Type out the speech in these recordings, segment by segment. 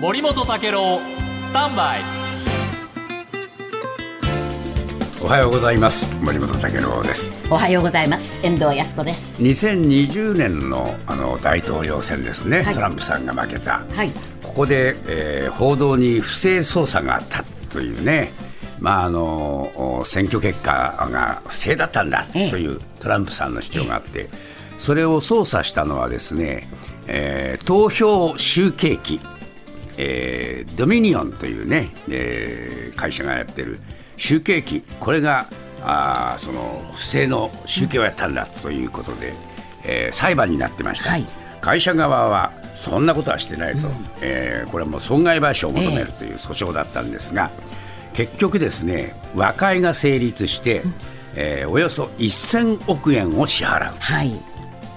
森本武郎スタンバイ。おはようございます。森本武郎です。おはようございます。遠藤康子です。2020年のあの大統領選ですね、はい。トランプさんが負けた、はい。ここで、えー報道に不正操作があったというね。まああのお選挙結果が不正だったんだとえ。えいうトランプさんの主張があって、それを操作したのはですね、えー投票集計機えードミニオンというね、えー会社がやってる集計機、これがあーその不正の集計をやったんだということで、えー裁判になってました、はい。会社側はそんなことはしてないと、えーこれはもう損害賠償を求めるという訴訟だったんですが、結局ですね和解が成立して、えーおよそ1000億円を支払う。はい。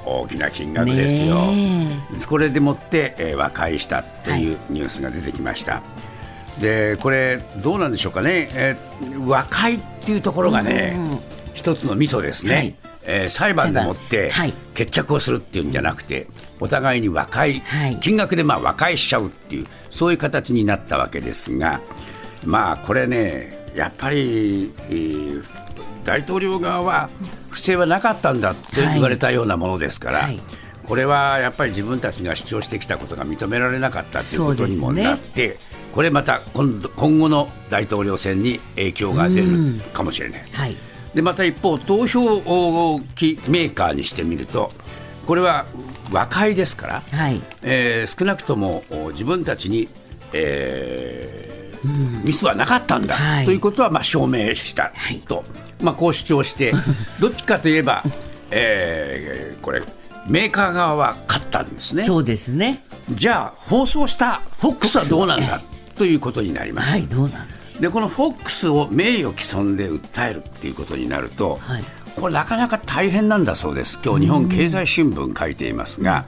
大きな金額ですよ。ねこれでもって、えー和解したというニュースが出てきました。でこれどうなんでしょうかね、えー和解っていうところがね、一つのミソですね、はい。えー裁判でもって決着をするっていうんじゃなくて、お互いに和解、はい。金額でまあ和解しちゃうっていう、そういう形になったわけですが、まあこれね、やっぱり、えー大統領側は不正はなかったんだって言われたようなものですから。はいこれはやっぱり自分たちが主張してきたことが認められなかったということにもなって、これまた今度今後の大統領選に影響が出るかもしれない。はい。でまた一方、投票機メーカーにしてみると、これは和解ですから、はい。えー少なくともお自分たちに、えーミスはなかったんだ、はい。ということはまあ証明したはい。と、まあ、こう主張して、どっちかといえば、えーこれ、メーカー側は勝ったんですね。そうですね。じゃあ、放送したフォックスはどうなんだ？ということになります。はいどうなんでしょでこのフォックスを名誉毀損で訴えるっていうことになると、はい。これなかなか大変なんだそうです。今日日本経済新聞書いていますが、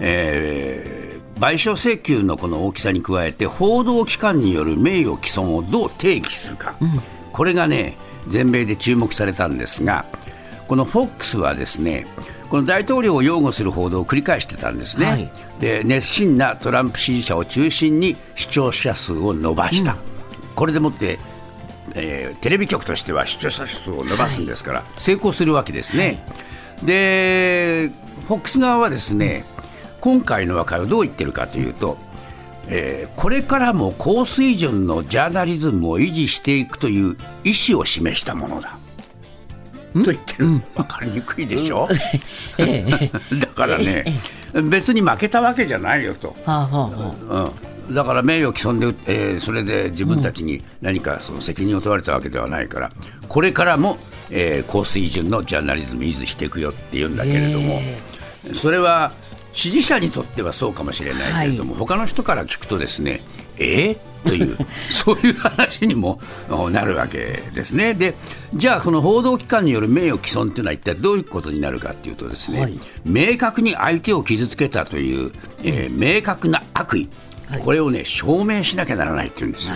えー賠償請求のこの大きさに加えて報道機関による名誉毀損をどう定義するか、これがね全米で注目されたんですがこのフォックスはですねこの大統領を擁護する報道を繰り返してたんですね、はい。で熱心なトランプ支持者を中心に視聴者数を伸ばした、これでもって、えーテレビ局としては視聴者数を伸ばすんですから、成功するわけですね、でフォックス側はですね今回の和解をどう言ってるかというと、えーこれからも高水準のジャーナリズムを維持していくという意思を示したものだ。と言ってる、分かりにくいでしょ、だからね、別に負けたわけじゃないよと、うはあはあはうん、だから名誉毀損で、えーそれで自分たちに何かその責任を問われたわけではないから、これからも、えー高水準のジャーナリズム維持していくよって言うんだけれども、それは支持者にとってはそうかもしれないけれども、他の人から聞くとですね、えー？という、そういう話にもおなるわけですね。で、じゃあ、その報道機関による名誉毀損というのは一体どういうことになるかというとですね、はい。明確に相手を傷つけたという、えー明確な悪意、これをね、証明しなきゃならないっていうんですよ。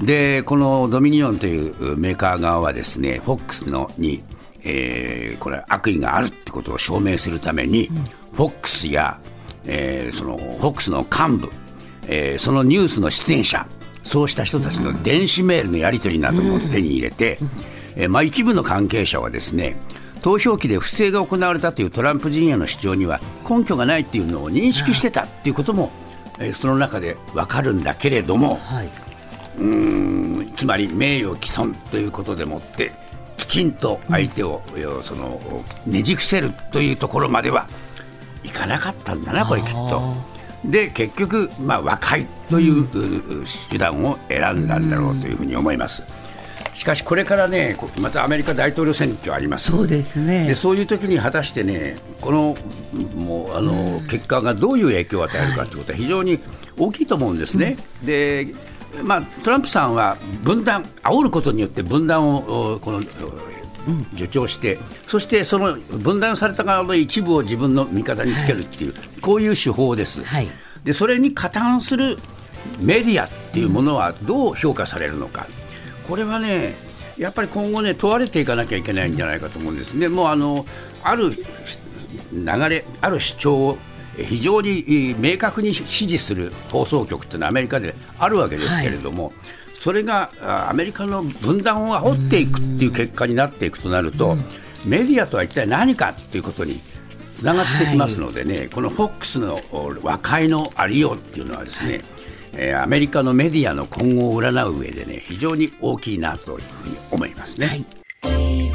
で、このドミニオンというメーカー側はですね、フォックスのに、えーこれ悪意があるってことを証明するために、フォックスや、えーそのフォックスの幹部、えーそのニュースの出演者、そうした人たちの電子メールのやり取りなども手に入れて、えーまあ、一部の関係者はですね、投票機で不正が行われたというトランプ陣営の主張には根拠がないっていうのを認識してたっていうことも、えーその中で分かるんだけれども、はい。つまり名誉毀損ということでもってきちんと相手を、要そのねじ伏せるというところまではいかなかったんだなこれきっと。で結局、まあ、和解という、う手段を選んだんだろうというふうに思います。しかしこれからねこまたアメリカ大統領選挙ありますそうですねでそういう時に果たしてねこのもうあの、結果がどういう影響を与えるかということは非常に大きいと思うんですね。でまあ、トランプさんは分断煽ることによって分断をおこのお助長して、そしてその分断された側の一部を自分の味方につけるっていう、こういう手法です。はい。でそれに加担するメディアっていうものはどう評価されるのか、これはね、やっぱり今後ね、問われていかなきゃいけないんじゃないかと思うんですね、もうあのある流れ、ある主張を、非常に明確に支持する放送局っていうのはアメリカであるわけですけれども、はい、それがアメリカの分断を煽っていくっていう結果になっていくとなると、メディアとは一体何かっていうことにつながってきますのでね、はい、この FOX の和解のありようっていうのはですね、えー、アメリカのメディアの今後を占う上でね非常に大きいなというふうに思いますね。はい